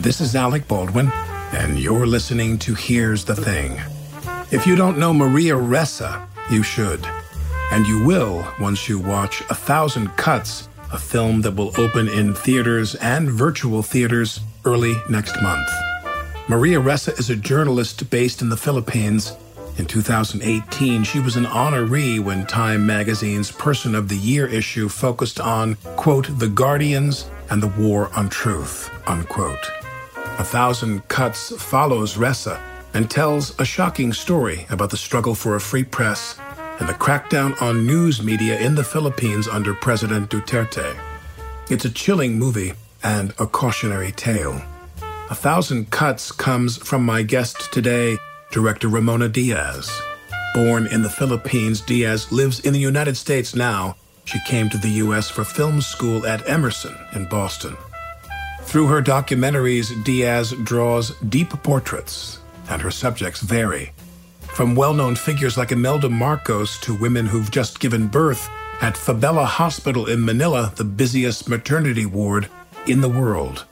This is Alec Baldwin, and you're listening to Here's the Thing. If you don't know Maria Ressa, you should. And you will once you watch A Thousand Cuts, a film that will open in theaters and virtual theaters early next month. Maria Ressa is a journalist based in the Philippines. In 2018, she was an honoree when Time magazine's Person of the Year issue focused on, quote, the Guardians and the war on truth, unquote. A Thousand Cuts follows Ressa and tells a shocking story about the struggle for a free press and the crackdown on news media in the Philippines under President Duterte. It's a chilling movie and a cautionary tale. A Thousand Cuts comes from my guest today, director Ramona Diaz. Born in the Philippines, Diaz lives in the United States now. She came to the U.S. for film school at Emerson in Boston. Through her documentaries, Diaz draws deep portraits, and her subjects vary. From well known figures like Imelda Marcos to women who've just given birth at Fabella Hospital in Manila, the busiest maternity ward in the world.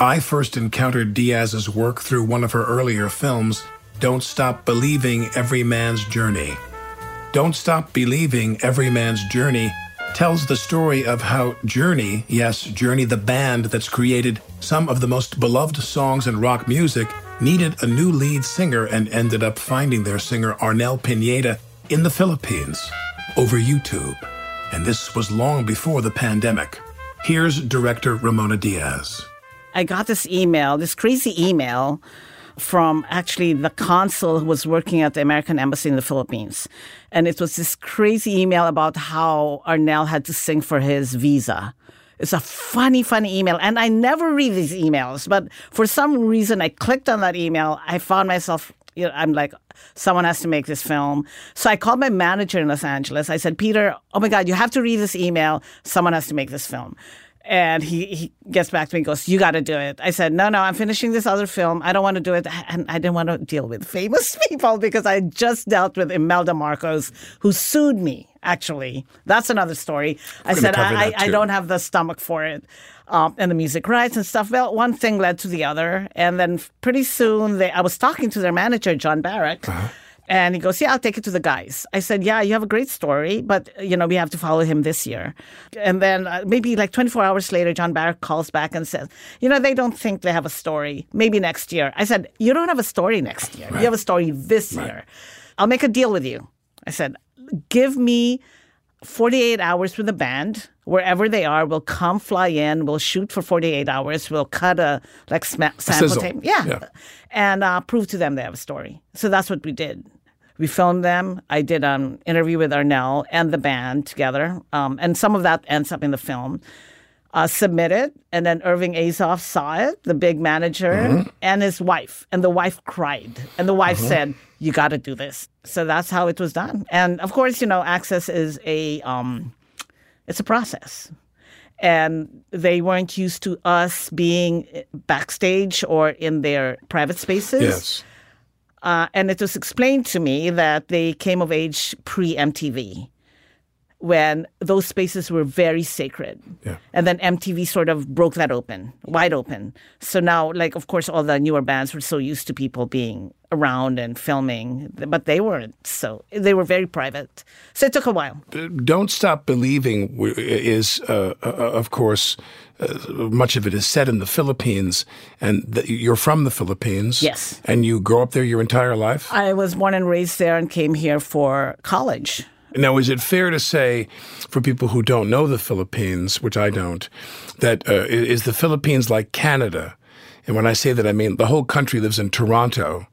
I first encountered Diaz's work through one of her earlier films, Don't Stop Believing Every Man's Journey. Don't Stop Believing Every Man's Journey tells the story of how Journey, yes, Journey the band that's created some of the most beloved songs in rock music, needed a new lead singer and ended up finding their singer Arnel Pineda in the Philippines over YouTube. And this was long before the pandemic. Here's director Ramona Diaz. I got this email, this crazy email from actually the consul who was working at the American Embassy in the Philippines. And it was this crazy email about how Arnel had to sing for his visa. It's a funny, funny email. And I never read these emails, but for some reason I clicked on that email. I found myself, you know, I'm like, someone has to make this film. So I called my manager in Los Angeles. I said, Peter, oh my God, you have to read this email. Someone has to make this film. And he, he gets back to me and goes, You got to do it. I said, No, no, I'm finishing this other film. I don't want to do it. And I didn't want to deal with famous people because I just dealt with Imelda Marcos, who sued me, actually. That's another story. I said, I, I, don't have the stomach for it. Um, and the music rights and stuff. Well, one thing led to the other. And then pretty soon, they, I was talking to their manager, John Baruck. Uh-huh. And he goes, Yeah, I'll take it to the guys. I said, Yeah, you have a great story, but, you know, we have to follow him this year. And then uh, maybe like 24 hours later, John Baruck calls back and says, You know, they don't think they have a story. Maybe next year. I said, You don't have a story next year. Right. You have a story this right. year. I'll make a deal with you. I said, Give me 48 hours with the band wherever they are. We'll come fly in. We'll shoot for 48 hours. We'll cut a like sma- sample tape. Yeah. yeah. And uh, prove to them they have a story. So that's what we did. We filmed them. I did an interview with Arnel and the band together, um, and some of that ends up in the film. Uh, submitted, and then Irving Azoff saw it, the big manager, mm-hmm. and his wife, and the wife cried, and the wife mm-hmm. said, "You got to do this." So that's how it was done. And of course, you know, access is a um, it's a process. and they weren't used to us being backstage or in their private spaces. Yes. Uh, and it was explained to me that they came of age pre MTV when those spaces were very sacred. Yeah. And then MTV sort of broke that open, wide open. So now, like, of course, all the newer bands were so used to people being around and filming, but they weren't. So they were very private. So it took a while. Don't Stop Believing is, uh, uh, of course, uh, much of it is set in the Philippines, and th- you're from the Philippines. Yes. And you grew up there your entire life? I was born and raised there and came here for college. Now, is it fair to say, for people who don't know the Philippines, which I don't, that uh, is the Philippines like Canada? And when I say that, I mean the whole country lives in Toronto.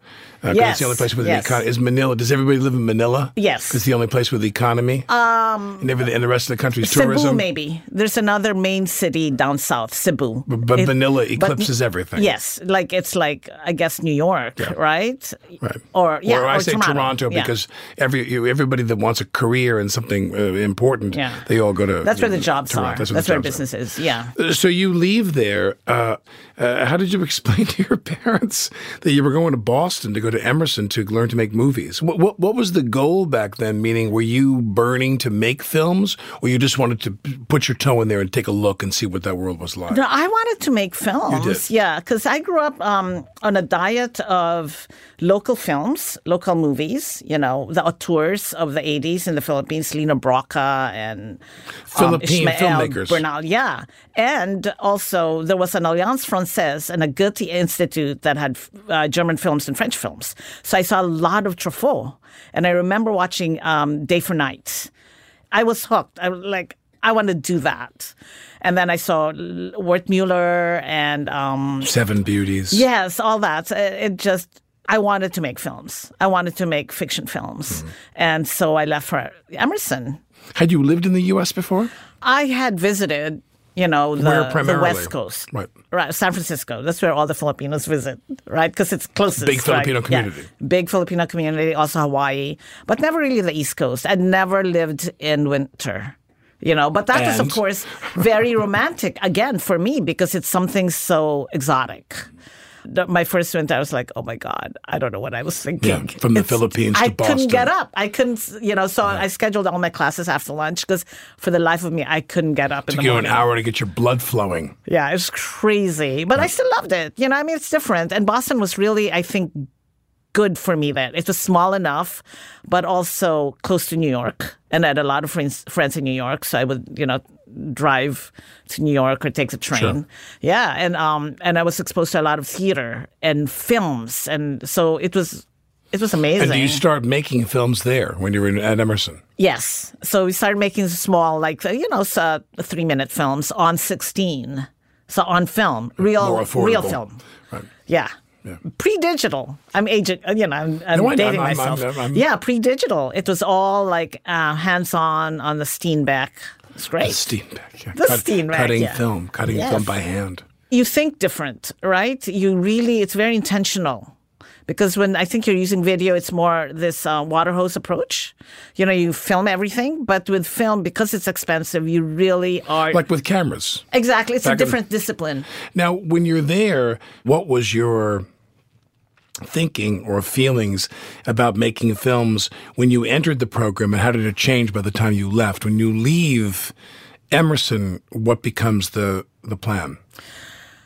Uh, 'cause it's the only place with yes. the economy. Is Manila? Does everybody live in Manila? Yes. It's the only place with the economy. Um, and, everything, and the rest of the country is Cebu, tourism. maybe. There's another main city down south, Cebu. But, but It- Manila but- eclipses everything. Yes, like it's like I guess New York, right? Right. Or yeah, or I say Toronto, Toronto, Yeah. because every you, everybody that wants a career in something uh, important, Yeah. they all go to. that's where the uh, jobs Toronto. are. That's That's, where, the jobs are. business is. Yeah. Uh, So you leave there. Uh, uh, how did you explain to your parents that you were going to Boston to go to Emerson to learn to make movies? What, what, what was the goal back then? Meaning, were you burning to make films, or you just wanted to put your toe in there and take a look and see what that world was like? No, I wanted to make films. did? Yeah, because I grew up um, on a diet of local films, local movies. You know, the auteurs of the '80s in the Philippines, Lino Brocka and um, Philippine filmmakers. Bernal. Yeah, and also there was an Alliance Francaise and a Goethe Institute that had uh, German films and French films. So I saw a lot of Truffaut, and I remember watching um, Day for Night. I was hooked. I was like, I want to do that. And then I saw Wertmüller and um, Seven Beauties. yes, all that. It, it just, I wanted to make films. I wanted to make fiction films. Mm-hmm. And so I left for Emerson. Had you lived in the U.S. before? I had visited, you know, the, the? West Coast. Right. Right, San Francisco. That's where all the Filipinos visit, right? Because it's closest. Big right? Filipino Yeah. community. Big Filipino community, also Hawaii, but never really the East Coast. I'd never lived in winter. You know, but that And? of course, very romantic again for me because it's something so exotic. My first winter, I was like, "Oh my God, I don't know what I was thinking." Yeah, from the Philippines to Boston. I Boston. couldn't get up. I couldn't, you know. So I scheduled all my classes after lunch because, for the life of me, I couldn't get up in Took you an hour to get your blood flowing. Yeah, it was crazy, but I still loved it. You know, I mean, it's different. And Boston was really, I think, good for me then. It was small enough, but also close to New York. And I had a lot of friends, friends in New York. So I would, you know, drive to New York or take the train. Sure. Yeah. And, um, and I was exposed to a lot of theater and films. And so it was, it was amazing. And do you start making films there when you were at Emerson? Yes. So we started making small, like, uh, you know, so three minute films on 16. So on film, real, real film. Right. Yeah. Pre-digital. I'm aging. uh, You know, I'm, I'm No, dating I'm- myself. I'm- I'm- yeah, pre-digital. It was all like uh, hands-on on the Steenbeck. It's great. Steenbeck. Yeah. The Steenbeck, Cutting yeah. film, cutting Yes. film by hand. you think different, right? You really, it's very intentional. Because when I think you're using video, it's more this uh, water hose approach. You know, you film everything, but with film, because it's expensive, you really are. Like with cameras. exactly. It's back a in the- different discipline. Now, when you're there, what was your thinking or feelings about making films when you entered the program and how did it change by the time you left? When you leave Emerson, what becomes the, the plan?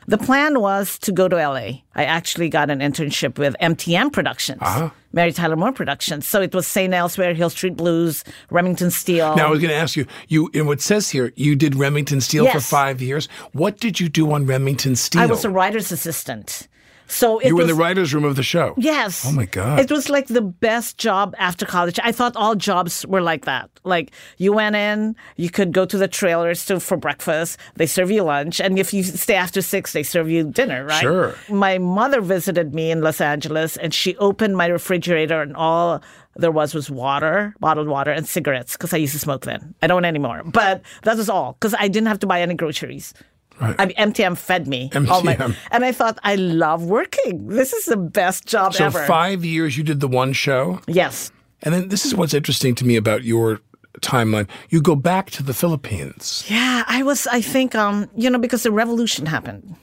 The plan was to go to LA. I actually got an internship with MTM Productions, Uh-huh. Mary Tyler Moore Productions. So it was St. Elsewhere, Hill Street Blues, Remington Steele. Now, I was going to ask you, you, in what says here, you did Remington Steele for five years. What did you do on Remington Steele? I was a writer's assistant. So it you were was, in the writer's room of the show. Yes. Oh, my God. It was like the best job after college. I thought all jobs were like that. Like you went in, you could go to the trailers to, for breakfast. They serve you lunch, and if you stay after six, they serve you dinner. Right? Sure. My mother visited me in Los Angeles, and she opened my refrigerator, and all there was was water, bottled water, and cigarettes because I used to smoke then. I don't anymore, but that was all because I didn't have to buy any groceries. Right. I mean, MTM fed me. all my- and I thought, I love working. This is the best job ever. So five years you did the one show? Yes. And then this is what's interesting to me about your timeline. You go back to the Philippines. Yeah, I was. I think, um, you know, because the revolution happened.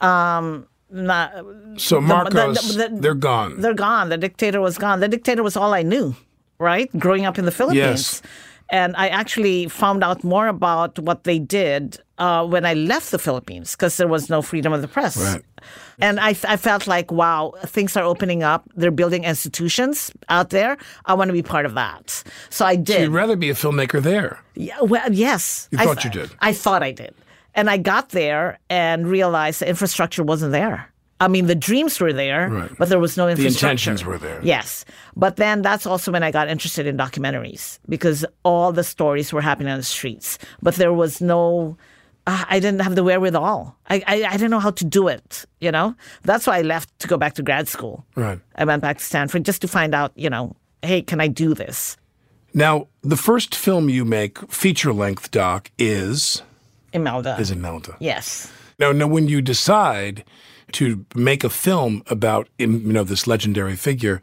Um, not, So Marcos, the- the- they're gone. they're gone. The dictator was gone. The dictator was all I knew, right? Growing up in the Philippines. Yes. And I actually found out more about what they did uh, when I left the Philippines because there was no freedom of the press. Right. And I, I felt like, wow, things are opening up. They're building institutions out there. I want to be part of that. So I did. You'd rather be a filmmaker there. Yeah, well, yes. You I thought th- you did. I thought I did. And I got there and realized the infrastructure wasn't there. I mean, the dreams were there, Right. but there was no information. The intentions were there. Yes. But then that's also when I got interested in documentaries because all the stories were happening on the streets. But there was no, uh, I didn't have the wherewithal. I, I, I didn't know how to do it, you know? That's why I left to go back to grad school. Right. I went back to Stanford just to find out, you know, hey, can I do this? Now, the first film you make, feature length doc, is Imelda. is Imelda. Yes. Now, now, when you decide to make a film about you know this legendary figure,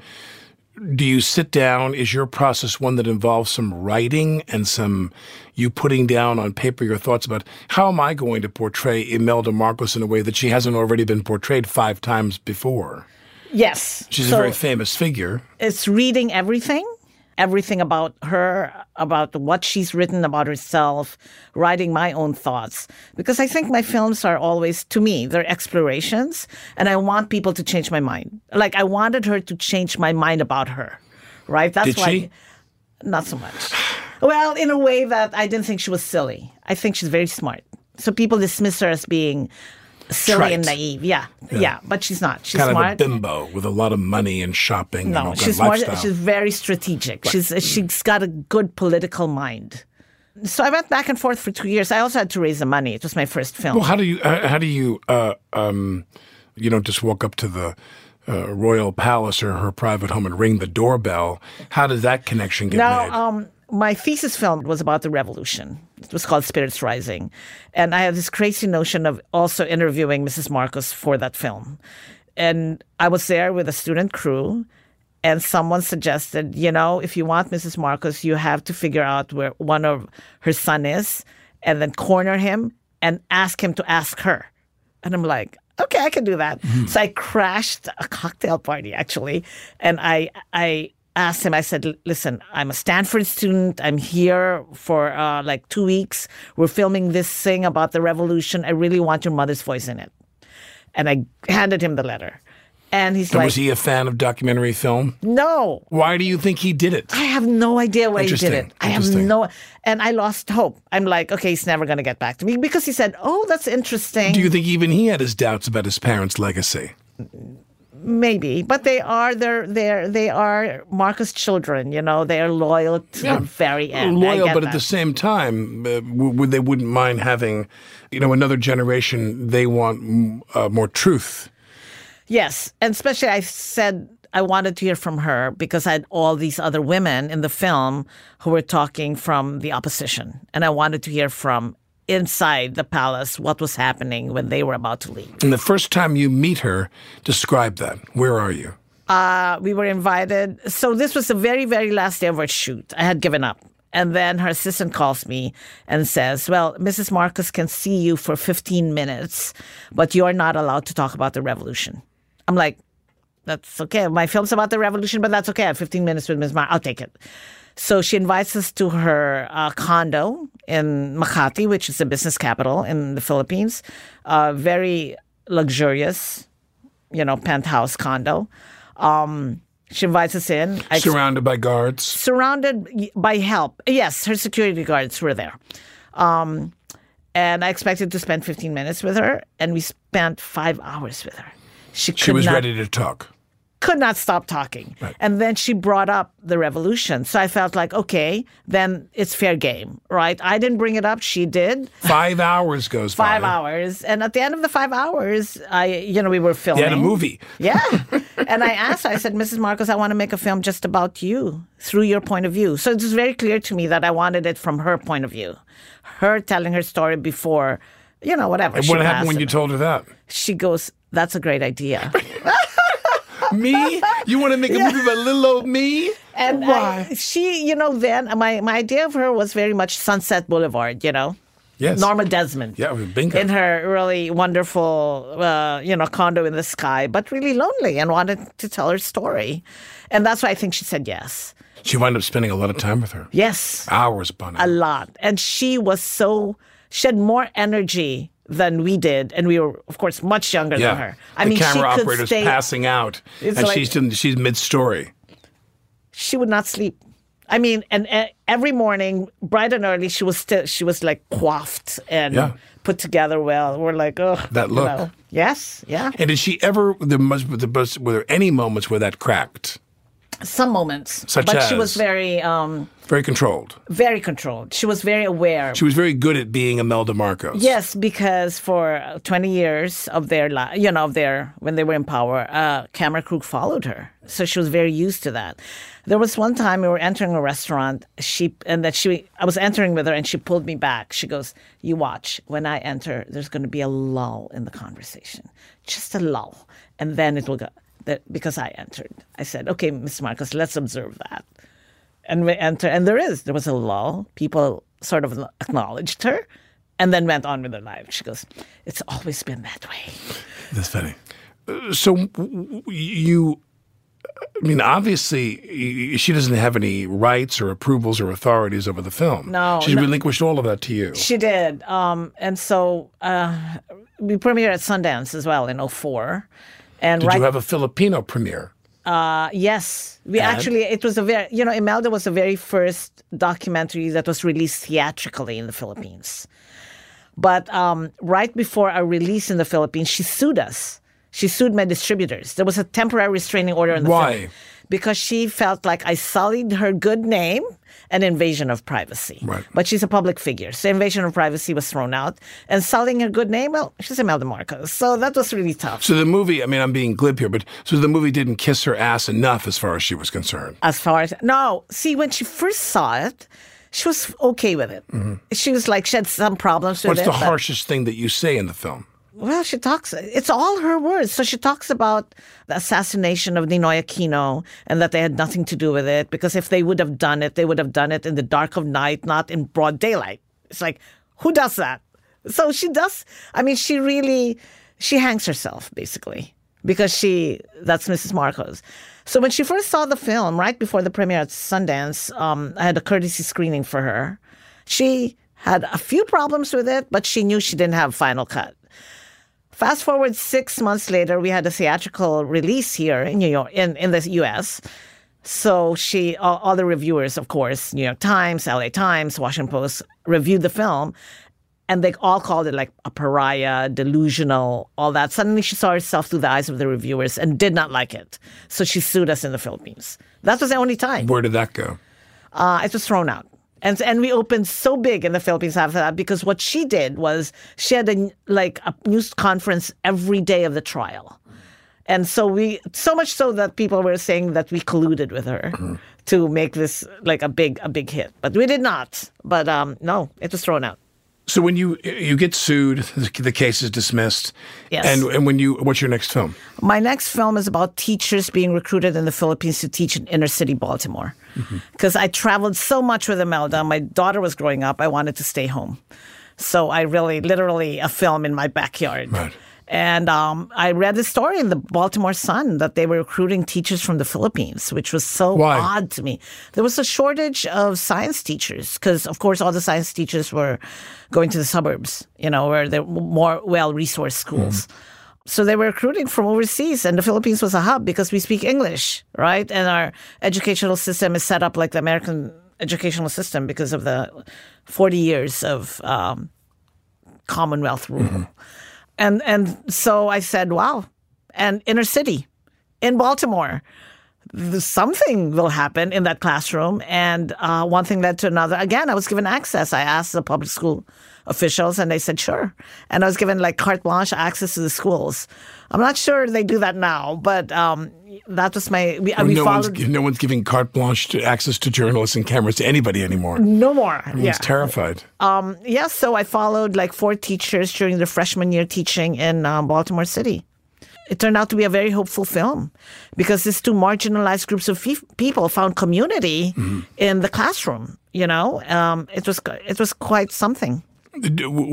do you sit down? Is your process one that involves some writing and some you putting down on paper your thoughts about how am I going to portray Imelda Marcos in a way that she hasn't already been portrayed five times before? Yes. She's So- a very famous figure. it's reading everything, everything about her, about what she's written about herself, writing my own thoughts. Because I think my films are always, to me, they're explorations, and I want people to change my mind. Like I wanted her to change my mind about her, right? That's Did why. she? Not so much. Well, in a way that I didn't think she was silly. I think she's very smart. So people dismiss her as being silly and naive. Yeah, yeah, but she's not. She's Kind smart. of a bimbo with a lot of money and shopping and all No, kind she's lifestyle. She's very strategic. She's she's got a good political mind. So I went back and forth for two years. I also had to raise the money. It was my first film. Well, how do you uh, how do you uh, um, you don't just walk up to the uh, royal palace or her private home and ring the doorbell? How does that connection get now, made? um, my thesis film was about the revolution. It was called Spirits Rising, and I had this crazy notion of also interviewing Mrs. Marcos for that film. And I was there with a student crew, and someone suggested, you know, if you want Mrs. Marcos, you have to figure out where one of her son is, and then corner him and ask him to ask her. And I'm like, okay, I can do that. Mm-hmm. So I crashed a cocktail party actually, and I I asked him. I said, listen, I'm a Stanford student. I'm here for uh, like two weeks. We're filming this thing about the revolution. I really want your mother's voice in it. And I handed him the letter, and he's And like, was he a fan of documentary film? no. Why do you think he did it? I have no idea why he did it. I have no, and I lost hope. I'm like, okay, he's never going to get back to me because he said, "Oh, that's interesting." Do you think even he had his doubts about his parents' legacy? Maybe, but they are they're they're they are Marcos children. You know, they are loyal to Yeah. the very end. Loyal, but at the same time, uh, would they wouldn't mind having, you know, another generation. They want uh, more truth. yes, and especially I said I wanted to hear from her because I had all these other women in the film who were talking from the opposition, and I wanted to hear from inside the palace what was happening when they were about to leave. And the first time you meet her, describe that. Where are you? uh, we were invited. So this was the very, very last day of our shoot. I had given up. And then her assistant calls me and says, Well, Mrs. Marcos can see you for 15 minutes, but you're not allowed to talk about the revolution. I'm like, That's okay. My film's about the revolution, but that's okay. I have 15 minutes with Ms. Marcos. I'll take it. So she invites us to her uh, condo in Makati, which is the business capital in the Philippines. Uh, very luxurious, you know, penthouse condo. Um, she invites us in. I Surrounded by guards. surrounded by help. Yes, her security guards were there. Um, and I expected to spend 15 minutes with her, and we spent five hours with her. She, She was not, ready to talk. Could not stop talking. And then she brought up the revolution. So I felt like, okay, then it's fair game, right? I didn't bring it up. She did. Five hours goes Five by. hours. And at the end of the five hours, I, you know, we were filming. had a movie. Yeah. and I asked her, I said, Mrs. Marcos, I want to make a film just about you through your point of view. So it was very clear to me that I wanted it from her point of view. Her telling her story before, you know, whatever. And what happened when you told her that? She goes, That's a great idea. me? You want to make a movie about little old me? And Why? I, she, you know, then my, my idea of her was very much Sunset Boulevard, you know? yes. Norma Desmond. Yeah, bingo. In her really wonderful, uh, you know, condo in the sky, but really lonely and wanted to tell her story. And that's why I think she said yes. She wound up spending a lot of time with her. Yes, Hours upon a lot. And she was so, she had more energy than we did. And we were, of course, much younger Yeah. than her. I the mean, camera she could operator's stay, passing out, and like- she's in, she's mid story. she would not sleep. I mean, and, uh every morning, bright and early, she was still she was like coiffed and Yeah. put together well. We're like, oh, That look. Yes, yeah. And did she ever? There must. There must were there any moments where that cracked? Some moments, Such but she was very, um, Very controlled. very controlled. She was very aware. She was very good at being Imelda Marcos. Yes, because for 20 years of their life, you know, of their when they were in power, uh, camera crew followed her, so she was very used to that. There was one time we were entering a restaurant, she and that she, I was entering with her, and she pulled me back. She goes, "You watch. When I enter, there's going to be a lull in the conversation, just a lull, and then it will go." That because I entered, I said, "Okay, Miss Marcos, let's observe that." and we enter, and there is there was a lull. People sort of acknowledged her, and then went on with their life. She goes, "It's always been that way." That's funny. Uh, So w- you, I mean, obviously, she doesn't have any rights or approvals or authorities over the film. No, she no. relinquished all of that to you. She did, um, and so uh, we premiered at Sundance as well in 04. And Did right, you have a Filipino premiere? uh, yes, we And? actually it was a very you know Imelda was the very first documentary that was released theatrically in the Philippines. But um, right before our release in the Philippines, she sued us. She sued my distributors. There was a temporary restraining order in the Why? film because she felt like I sullied her good name and invasion of privacy. Right. But she's a public figure, so invasion of privacy was thrown out, and selling her good name. Well, she's Imelda Marcos, so that was really tough. So the movie, I mean, I'm being glib here, but so the movie didn't kiss her ass enough as far as she was concerned. as far as no see when she first saw it she was okay with it she was like she had some problems with Mm-hmm. What's the harshest thing that you say in the film? Well she talks it's all her words. So she talks about the assassination of ninoy aquino and that they had nothing to do with it because if they would have done it they would have done it in the dark of night not in broad daylight. It's like who does that? So she does i mean she really she hangs herself basically because she that's mrs marcos. So when she first saw the film right before the premiere at sundance um, i had a courtesy screening for her. She had a few problems with it but she knew she didn't have final cut Fast forward six months later, we had a theatrical release here in New York, in, in the U.S. So she, all, all the reviewers, of course, New York Times, L.A. Times, Washington Post, reviewed the film, and they all called it like a pariah, delusional, all that. Suddenly, she saw herself through the eyes of the reviewers and did not like it. So she sued us in the Philippines. That was the only time Where did that go? uh, it was thrown out. And, and we opened so big in the Philippines after that because what she did was she had a, like a news conference every day of the trial. And so we, so much so that people were saying that we colluded with her to make this like a big, a big hit. But we did not. But um, no, it was thrown out. So when you you get sued, the case is dismissed. Yes. And and when you, what's your next film? My next film is about teachers being recruited in the Philippines to teach in inner city Baltimore. Mm-hmm. Because I traveled so much with Imelda. My daughter was growing up. I wanted to stay home. So I really, literally, a film in my backyard. Right. And um, I read the story in the Baltimore Sun that they were recruiting teachers from the Philippines, which was so Why? odd to me. There was a shortage of science teachers because, of course, all the science teachers were going to the suburbs, you know, where they're more well resourced schools. So they were recruiting from overseas, and the Philippines was a hub because we speak English, right? And our educational system is set up like the American educational system because of the 40 years of um, Commonwealth rule. And and so I said, wow. And inner city in Baltimore, something will happen in that classroom. And uh, one thing led to another. Again, I was given access. I asked the public school officials, and they said sure. And I was given like carte blanche access to the schools. I'm not sure they do that now, but um, that was my. We, we no, followed. one's, no one's giving carte blanche to access to journalists and cameras to anybody anymore. no more. Everyone's Yeah. terrified. yeah, so I followed like four teachers during the freshman year teaching in um, Baltimore City. it turned out to be a very hopeful film because these two marginalized groups of fe- people found community mm-hmm. in the classroom. You know, um, it was it was quite something.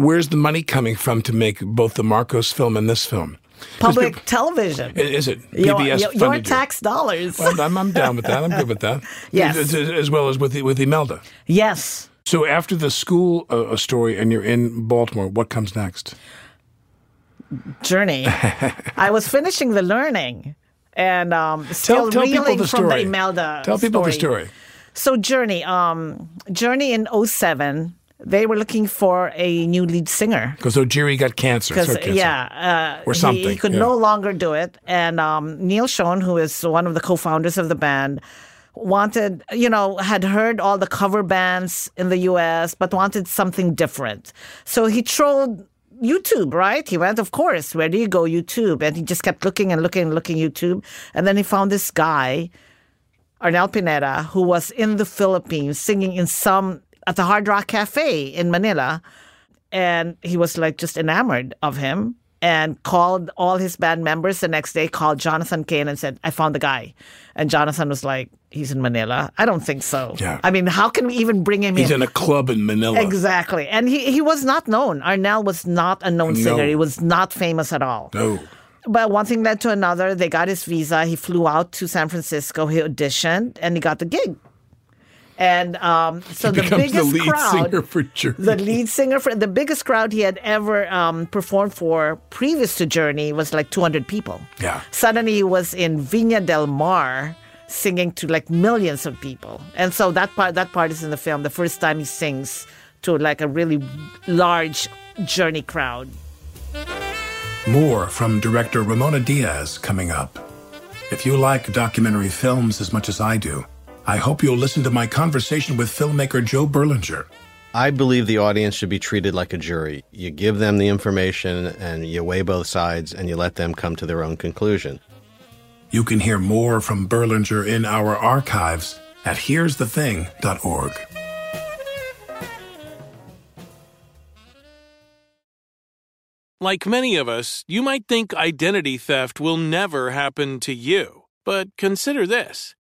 Where's the money coming from to make both the Marcos film and this film? Public television. Is it? PBS your, your, your tax dollars. Well, I'm, I'm, down with that. I'm good with that. yes. As, as, well as with, with Imelda. Yes. So after the school uh, story and you're in Baltimore, what comes next? journey. I was finishing the learning and um, still tell, tell reeling the from the Imelda. Tell people story. the story. So Journey, um, Journey in 07, they were looking for a new lead singer because Augeri got cancer. cancer. Yeah, uh, or something. He, he could yeah. no longer do it, and um, Neal Schon, who is one of the co-founders of the band, wanted, you know, had heard all the cover bands in the U.S., but wanted something different. So he trolled YouTube, right? He went, of course. Where do you go? YouTube. And he just kept looking and looking and looking YouTube. And then he found this guy, Arnel Pineda, who was in the Philippines singing in some at the Hard Rock Cafe in Manila. And he was like just enamored of him and called all his band members the next day, called Jonathan Cain and said, I found the guy. And Jonathan was like, He's in Manila. I don't think so. Yeah. I mean, how can we even bring him He's in? He's in a club in Manila. Exactly. And he, he was not known. Arnel was not a known No. singer. He was not famous at all. No. But one thing led to another. They got his visa. He flew out to San Francisco. He auditioned and he got the gig. And um, so He the biggest the lead crowd, singer for Journey. the lead singer for the biggest crowd he had ever um, performed for previous to Journey was like 200 people. Yeah. Suddenly he was in Viña del Mar singing to like millions of people. And so that part that part is in the film. The first time he sings to like a really large Journey crowd. More from director Ramona Diaz coming up. If you like documentary films as much as I do, I hope you'll listen to my conversation with filmmaker Joe Berlinger. I believe the audience should be treated like a jury. You give them the information and you weigh both sides and you let them come to their own conclusion. You can hear more from Berlinger in our archives at here'sthething.org. Like many of us, you might think identity theft will never happen to you. But consider this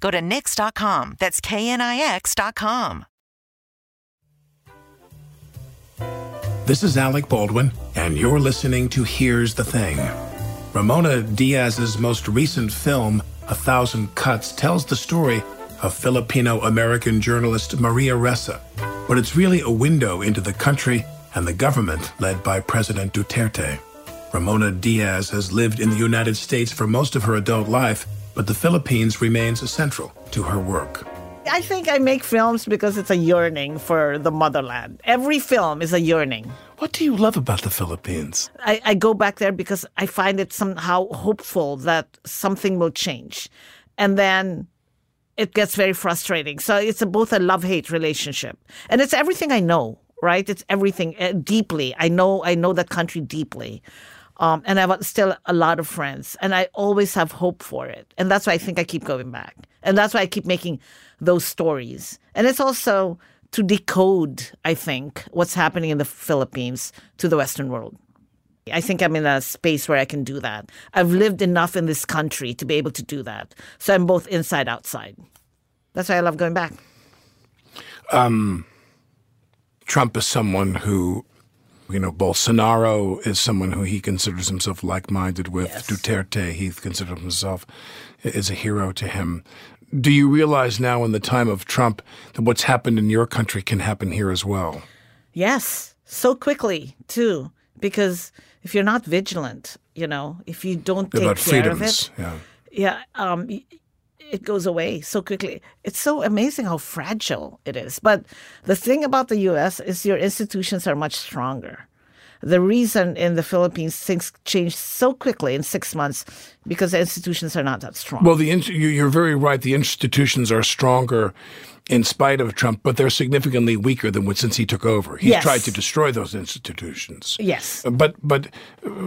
Go to Knix.com. That's KNIX.com. This is Alec Baldwin, and you're listening to Here's the Thing. Ramona Diaz's most recent film, A Thousand Cuts, tells the story of Filipino American journalist Maria Ressa, but it's really a window into the country and the government led by President Duterte. Ramona Diaz has lived in the United States for most of her adult life, but the Philippines remains central to her work. I think I make films because it's a yearning for the motherland. Every film is a yearning. What do you love about the Philippines? I, I go back there because I find it somehow hopeful that something will change. And then it gets very frustrating. So it's a, both a love hate relationship. And it's everything I know, right? It's everything uh, deeply. I know I know that country deeply. Um, and I have still a lot of friends, and I always have hope for it. And that's why I think I keep going back. And that's why I keep making those stories. And it's also to decode, I think, what's happening in the Philippines to the Western world. I think I'm in a space where I can do that. I've lived enough in this country to be able to do that. So I'm both inside outside. That's why I love going back. Um, Trump is someone who, you know, Bolsonaro is someone who he considers himself like-minded with. Yes. Duterte, he considers himself as a hero to him. Do you realize now, in the time of Trump, that what's happened in your country can happen here as well? Yes, so quickly too, because if you're not vigilant, you know, if you don't take About care freedoms, of it, yeah. yeah, um, it goes away so quickly. It's so amazing how fragile it is. But the thing about the U.S. is your institutions are much stronger. The reason in the Philippines things change so quickly in six months because the institutions are not that strong. Well, the you're very right. The institutions are stronger in spite of Trump, but they're significantly weaker than since he took over. He's Yes. tried to destroy those institutions. yes. But but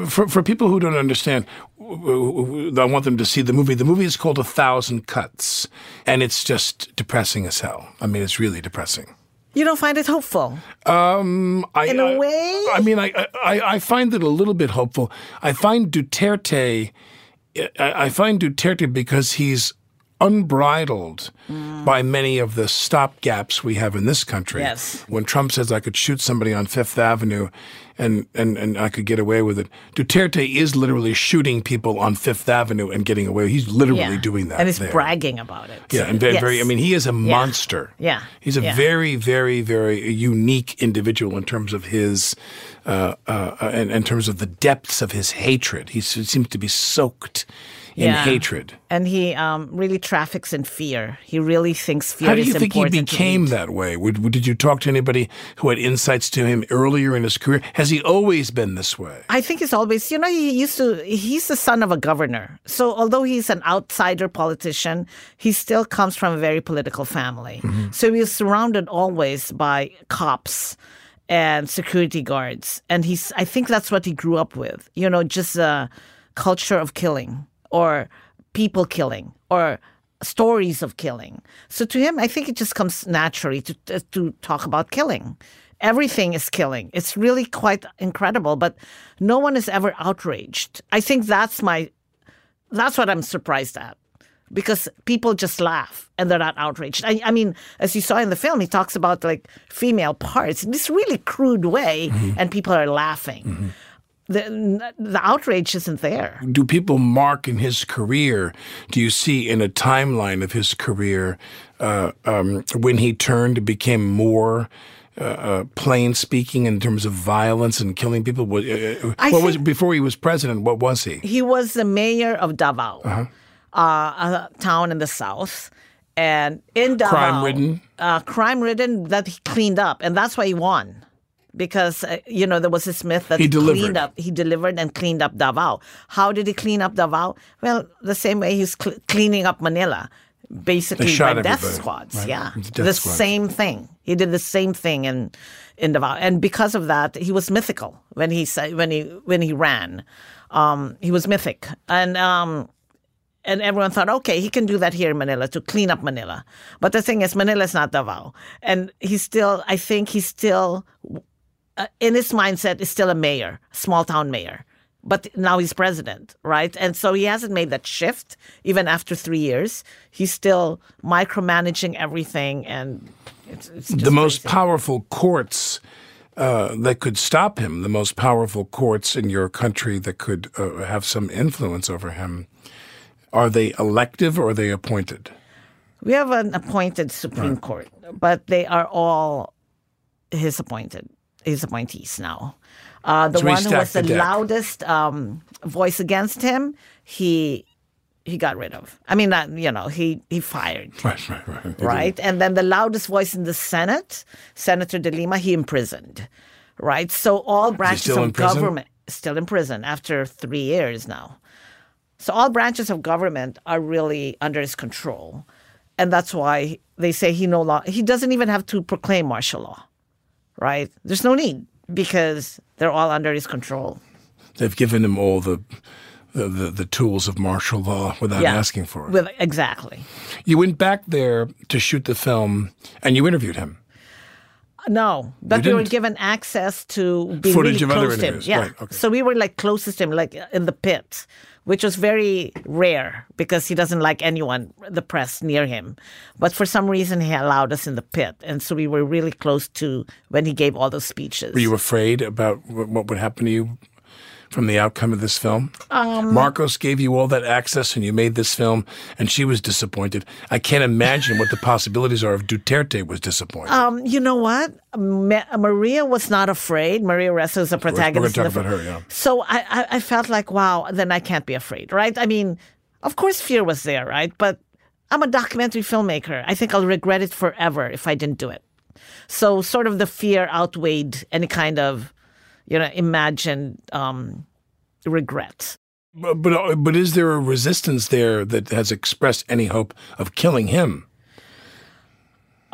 for for people who don't understand, I want them to see the movie. The movie is called A Thousand Cuts, and it's just depressing as hell. I mean, it's really depressing. You don't find it hopeful. Um, I, In a I- way? I mean, I, I I find it a little bit hopeful. I find Duterte, I, I find Duterte because he's unbridled Mm. by many of the stopgaps we have in this country. Yes. When Trump says I could shoot somebody on Fifth Avenue and, and, and I could get away with it, Duterte is literally shooting people on Fifth Avenue and getting away. He's literally doing that. And he's there. bragging about it. Yeah, and very, very. I mean, he is a monster. Yeah. he's a Yeah. very, very, very unique individual in terms of his, uh, uh, uh, in, in terms of the depths of his hatred. He seems to be soaked in Yeah. hatred. And he um, really traffics in fear. He really thinks fear How do you think he became that way? Would, did you talk to anybody who had insights to him earlier in his career? Has he always been this way? I think he's always, you know, he used to, he's the son of a governor. So although he's an outsider politician, he still comes from a very political family. Mm-hmm. So he was surrounded always by cops and security guards. And he's, I think that's what he grew up with, you know, just a culture of killing or people killing or stories of killing. So to him, I think it just comes naturally to, to, talk about killing. Everything is killing. It's really quite incredible, but no one is ever outraged. I think that's my, that's what I'm surprised at. Because people just laugh and they're not outraged. I, I mean, as you saw in the film, he talks about like female parts in this really crude way, mm-hmm. and people are laughing mm-hmm. The, the outrage isn't there. Do people mark in his career? Do you see in a timeline of his career uh, um, when he turned, became more uh, uh, plain speaking in terms of violence and killing people? What, uh, I what was before he was president? What was he? He was the mayor of Davao, Uh-huh. uh, a town in the south. And in Davao, Crime-ridden? uh, crime ridden that he cleaned up, and that's why he won. Because uh, you know there was this myth that He delivered. cleaned up, he delivered and cleaned up Davao. How did he clean up Davao? Well, the same way he's cl- cleaning up Manila, basically by death squads. right? Yeah, death the squads. same thing. He did the same thing in in Davao, and because of that, he was mythical when he said when he when he ran. Um, he was mythic, and um, and everyone thought, okay, he can do that here in Manila to clean up Manila. But the thing is, Manila is not Davao, and he's still. I think he's still uh, in his mindset is still a mayor, small town mayor. But now he's president, right? And so he hasn't made that shift even after three years. He's still micromanaging everything, and it's, it's just the most crazy. powerful courts uh, that could stop him, the most powerful courts in your country that could uh, have some influence over him, are they elective or are they appointed? We have an appointed Supreme Court, but they are all his appointed, his appointees now. Uh, the So one who was the, the loudest um, voice against him, he he got rid of. I mean, not, you know, he he fired, Right, right, right. right? And then the loudest voice in the Senate, Senator De Lima, he imprisoned, right? So all branches of government still in prison after three years now. So all branches of government are really under his control, and that's why they say he no longer he doesn't even have to proclaim martial law, right? There's no need because they're all under his control. They've given him all the the, the, the tools of martial law without asking for it. With exactly. you went back there to shoot the film and you interviewed him. No, but we were given access to be Footage really of other close to him. interviews, Yeah, right, okay. so we were like closest to him, like in the pit, which was very rare because he doesn't like anyone, the press, near him. But for some reason, he allowed us in the pit, and so we were really close to when he gave all those speeches. Were you afraid about what would happen to you from the outcome of this film? Um, Marcos gave you all that access and you made this film, and she was disappointed. I can't imagine what the possibilities are if Duterte was disappointed. Um, you know what? Ma- Maria was not afraid. Maria Ressa is a we're protagonist. gonna talk about her, yeah. So I, I, I felt like, wow, then I can't be afraid, right? I mean, of course, fear was there, right? But I'm a documentary filmmaker. I think I'll regret it forever if I didn't do it. So sort of the fear outweighed any kind of, you know, imagined um, regret. but, but but is there a resistance there that has expressed any hope of killing him?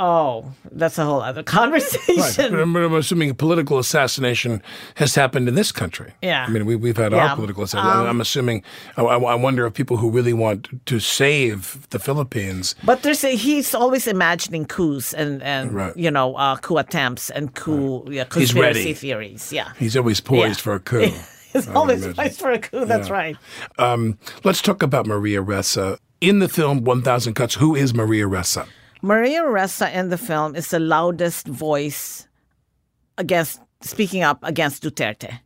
Oh, that's a whole other Right. conversation. But I'm, I'm assuming political assassination has happened in this country. Yeah. I mean, we, we've had Yeah. Um, our political assassination. I'm assuming, I, I wonder if people who really want to save the Philippines. But there's a, he's always imagining coups and and Right. you know uh, coup attempts and coup yeah, He's conspiracy theories. Yeah, He's always poised Yeah. for a coup. he's always poised for a coup. That's Yeah. right. Um, let's talk about Maria Ressa. In the film 1000 Cuts, who is Maria Ressa? Maria Ressa in the film is the loudest voice against speaking up against Duterte.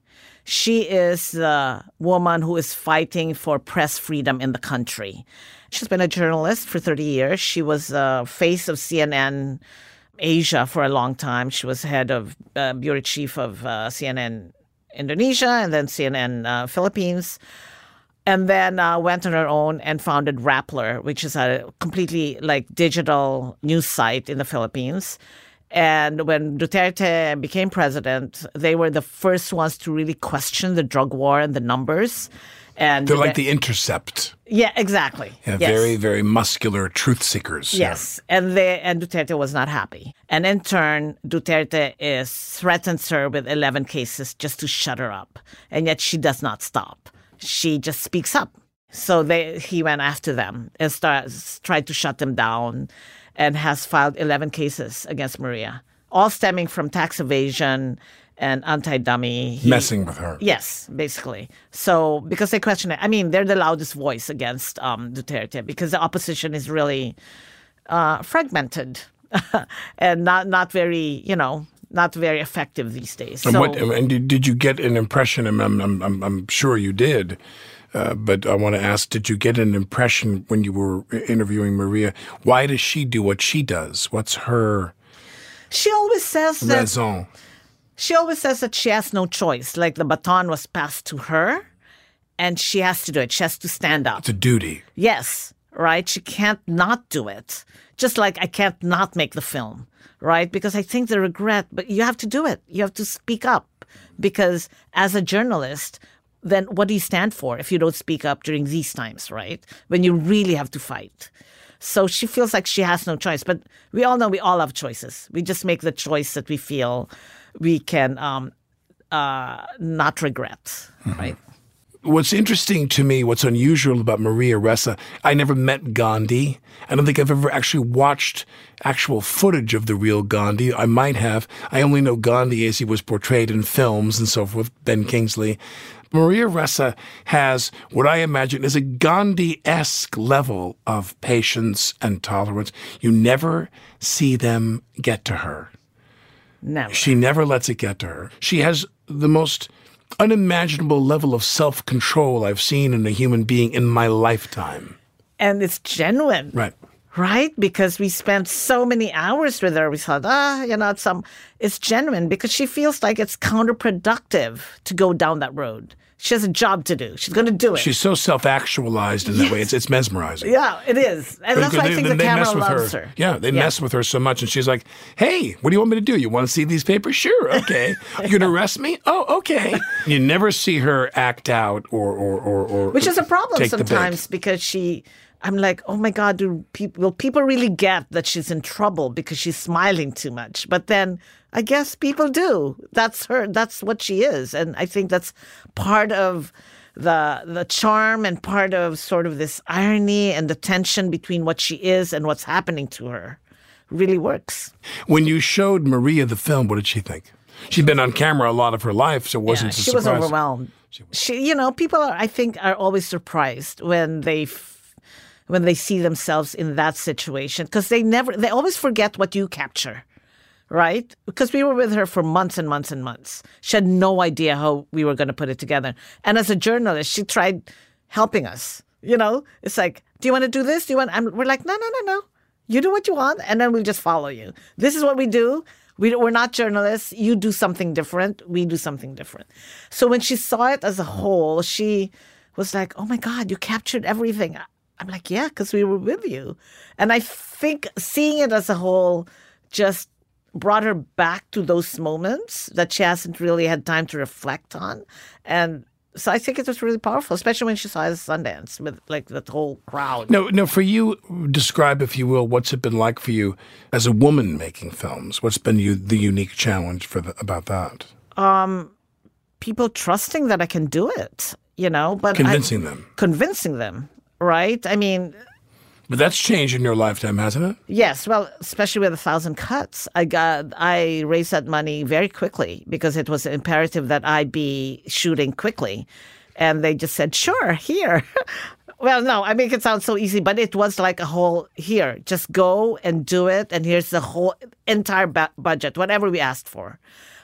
She is the woman who is fighting for press freedom in the country. She's been a journalist for 30 years. She was the face of CNN Asia for a long time. She was head of uh, bureau chief of uh, CNN Indonesia and then CNN uh, Philippines and then uh, went on her own and founded Rappler, which is a completely like digital news site in the Philippines. And when Duterte became president, they were the first ones to really question the drug war and the numbers. And They're like the- Intercept. yeah, exactly. Yeah, Yes. Very, very muscular truth seekers. Yeah. Yes, and they and Duterte was not happy, and in turn, Duterte is threatens her with eleven cases just to shut her up, and yet she does not stop. She just speaks up. So they he went after them and start, tried to shut them down, and has filed eleven cases against Maria, all stemming from tax evasion and anti-dummy. Messing with her. Yes, basically. So because they question it, I mean, they're the loudest voice against um, Duterte because the opposition is really uh, fragmented and not not very, you know, not very effective these days. And so, what? And did, did you get an impression? I'm I'm I'm, I'm sure you did. Uh, but I want to ask: Did you get an impression when you were interviewing Maria? Why does she do what she does? What's her she always says that raison? she always says that she has no choice. Like the baton was passed to her, and she has to do it. She has to stand up. It's a duty. Yes, right? She can't not do it. Just like I can't not make the film, right? Because I think the regret, but you have to do it. You have to speak up. Because as a journalist, then what do you stand for if you don't speak up during these times, right? When you really have to fight. So she feels like she has no choice. But we all know we all have choices. We just make the choice that we feel we can um, uh, not regret, right? What's interesting to me, what's unusual about Maria Ressa, I never met Gandhi. I don't think I've ever actually watched actual footage of the real Gandhi. I might have. I only know Gandhi as he was portrayed in films and so forth, Ben Kingsley. Maria Ressa has what I imagine is a Gandhi esque level of patience and tolerance. You never see them get to her. Never. She never lets it get to her. She has the most unimaginable level of self control I've seen in a human being in my lifetime. and it's genuine. Right. Right? Because we spent so many hours with her. We thought, ah, you know, it's some it's genuine because she feels like it's counterproductive to go down that road. She has a job to do. She's gonna do it. She's so self actualized in that way. It's, it's mesmerizing. yeah, it is. And that's why I think the camera loves her. her. Yeah, they mess with her so much, and she's like, "Hey, what do you want me to do? You want to see these papers? Sure, okay. You're gonna arrest me? Oh, okay." You never see her act out or or or, or Which is a problem take the bait. sometimes because she I'm like, oh my God, do people will people really get that she's in trouble because she's smiling too much? But then I guess people do. That's her that's what she is. And I think that's part of the the charm and part of sort of this irony and the tension between what she is and what's happening to her really works. When you showed Maria the film, what did she think? She'd been on camera a lot of her life, so it wasn't Yeah, she was overwhelmed. She, you know, people are, I think, are always surprised when they, when they see themselves in that situation because they never, they always forget what you capture, right? Because we were with her for months and months and months. She had no idea how we were going to put it together. And as a journalist, she tried helping us. You know, it's like, do you want to do this? Do you want? And we're like, no, no, no, no. You do what you want, and then we'll just follow you. This is what we do. We, we're not journalists. You do something different. We do something different. So when she saw it as a whole, she was like, oh my God, you captured everything. I'm like, yeah, because we were with you. And I think seeing it as a whole just brought her back to those moments that she hasn't really had time to reflect on. And so I think it was really powerful, especially when she saw at Sundance with like the whole crowd. No, no. For you, describe, if you will, what's it been like for you as a woman making films? What's been you the unique challenge for the, about that? Um, people trusting that I can do it, you know, but I- Convincing them. convincing them, right? I mean, But that's changed in your lifetime, hasn't it? Yes, well, especially with a thousand cuts, I got I raised that money very quickly because it was imperative that I be shooting quickly, and they just said, "Sure, here." well, no, I make it sound so easy, but it was like a whole here, just go and do it, and here's the whole entire ba- budget, whatever we asked for,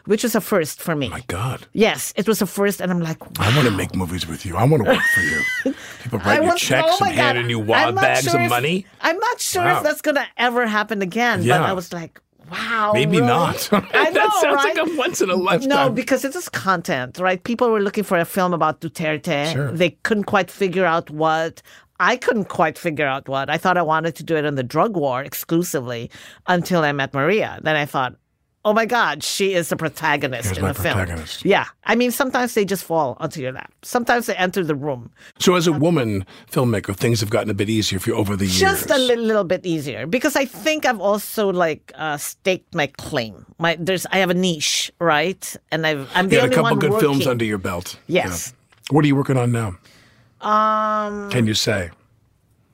which was a first for me. My God, yes, it was a first, and I'm like, I want to make movies with you. I want to work for you. People write you checks oh and God. handing you wad bags sure of if- money. I'm not sure Wow. if that's gonna ever happen again. Yeah. But I was like, wow, Maybe really? not. I that know, sounds right? like a once in a lifetime. No, because it is just content, right? People were looking for a film about Duterte. Sure. They couldn't quite figure out what. I couldn't quite figure out what. I thought I wanted to do it on the drug war exclusively until I met Maria. Then I thought, oh my God, she is the protagonist Here's in the film. Yeah. I mean, sometimes they just fall onto your lap. Sometimes they enter the room. So, as a woman filmmaker, things have gotten a bit easier for you over the years. just a li- little bit easier because I think I've also like uh, staked my claim. My there's I have a niche, right? And I've I'm the you had a couple one good working. films under your belt. Yes. Yeah. What are you working on now? Um, Can you say?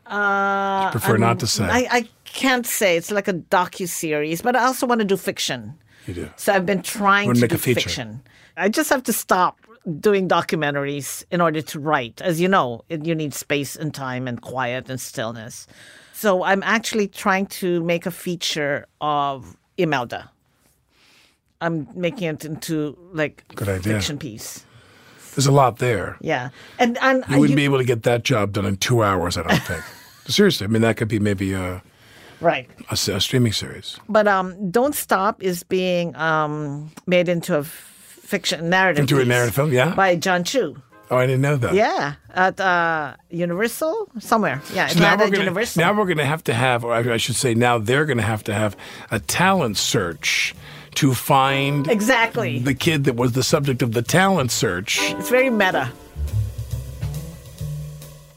uh, Prefer I'm- not to say. I, I can't say. It's like a docu series, but I also want to do fiction. You do. So I've been trying Wanna make do a feature. fiction. I just have to stop doing documentaries in order to write. As you know, it, you need space and time and quiet and stillness. So I'm actually trying to make a feature of Imelda. I'm making it into like Good idea. fiction piece. There's a lot there. Yeah, and and You wouldn't be able to get that job done in two hours, I don't think. Seriously, I mean, that could be maybe a, right. a streaming series. But um, Don't Stop is being um made into a fiction narrative. Into a narrative film, yeah? by Jon Chu. Oh, I didn't know that. Yeah, at uh, Universal somewhere. Yeah, So now we're gonna Universal. now we're gonna have to have, or I I should say, now they're gonna have to have a talent search to find exactly. the kid that was the subject of the talent search. it's very meta.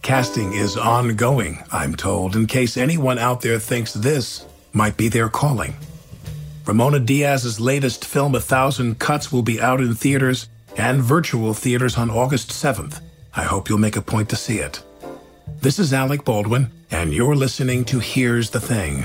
Casting is ongoing, I'm told, in case anyone out there thinks this might be their calling. Ramona Diaz's latest film, A Thousand Cuts, will be out in theaters and virtual theaters on August 7th. I hope you'll make a point to see it. This is Alec Baldwin, and you're listening to Here's the Thing.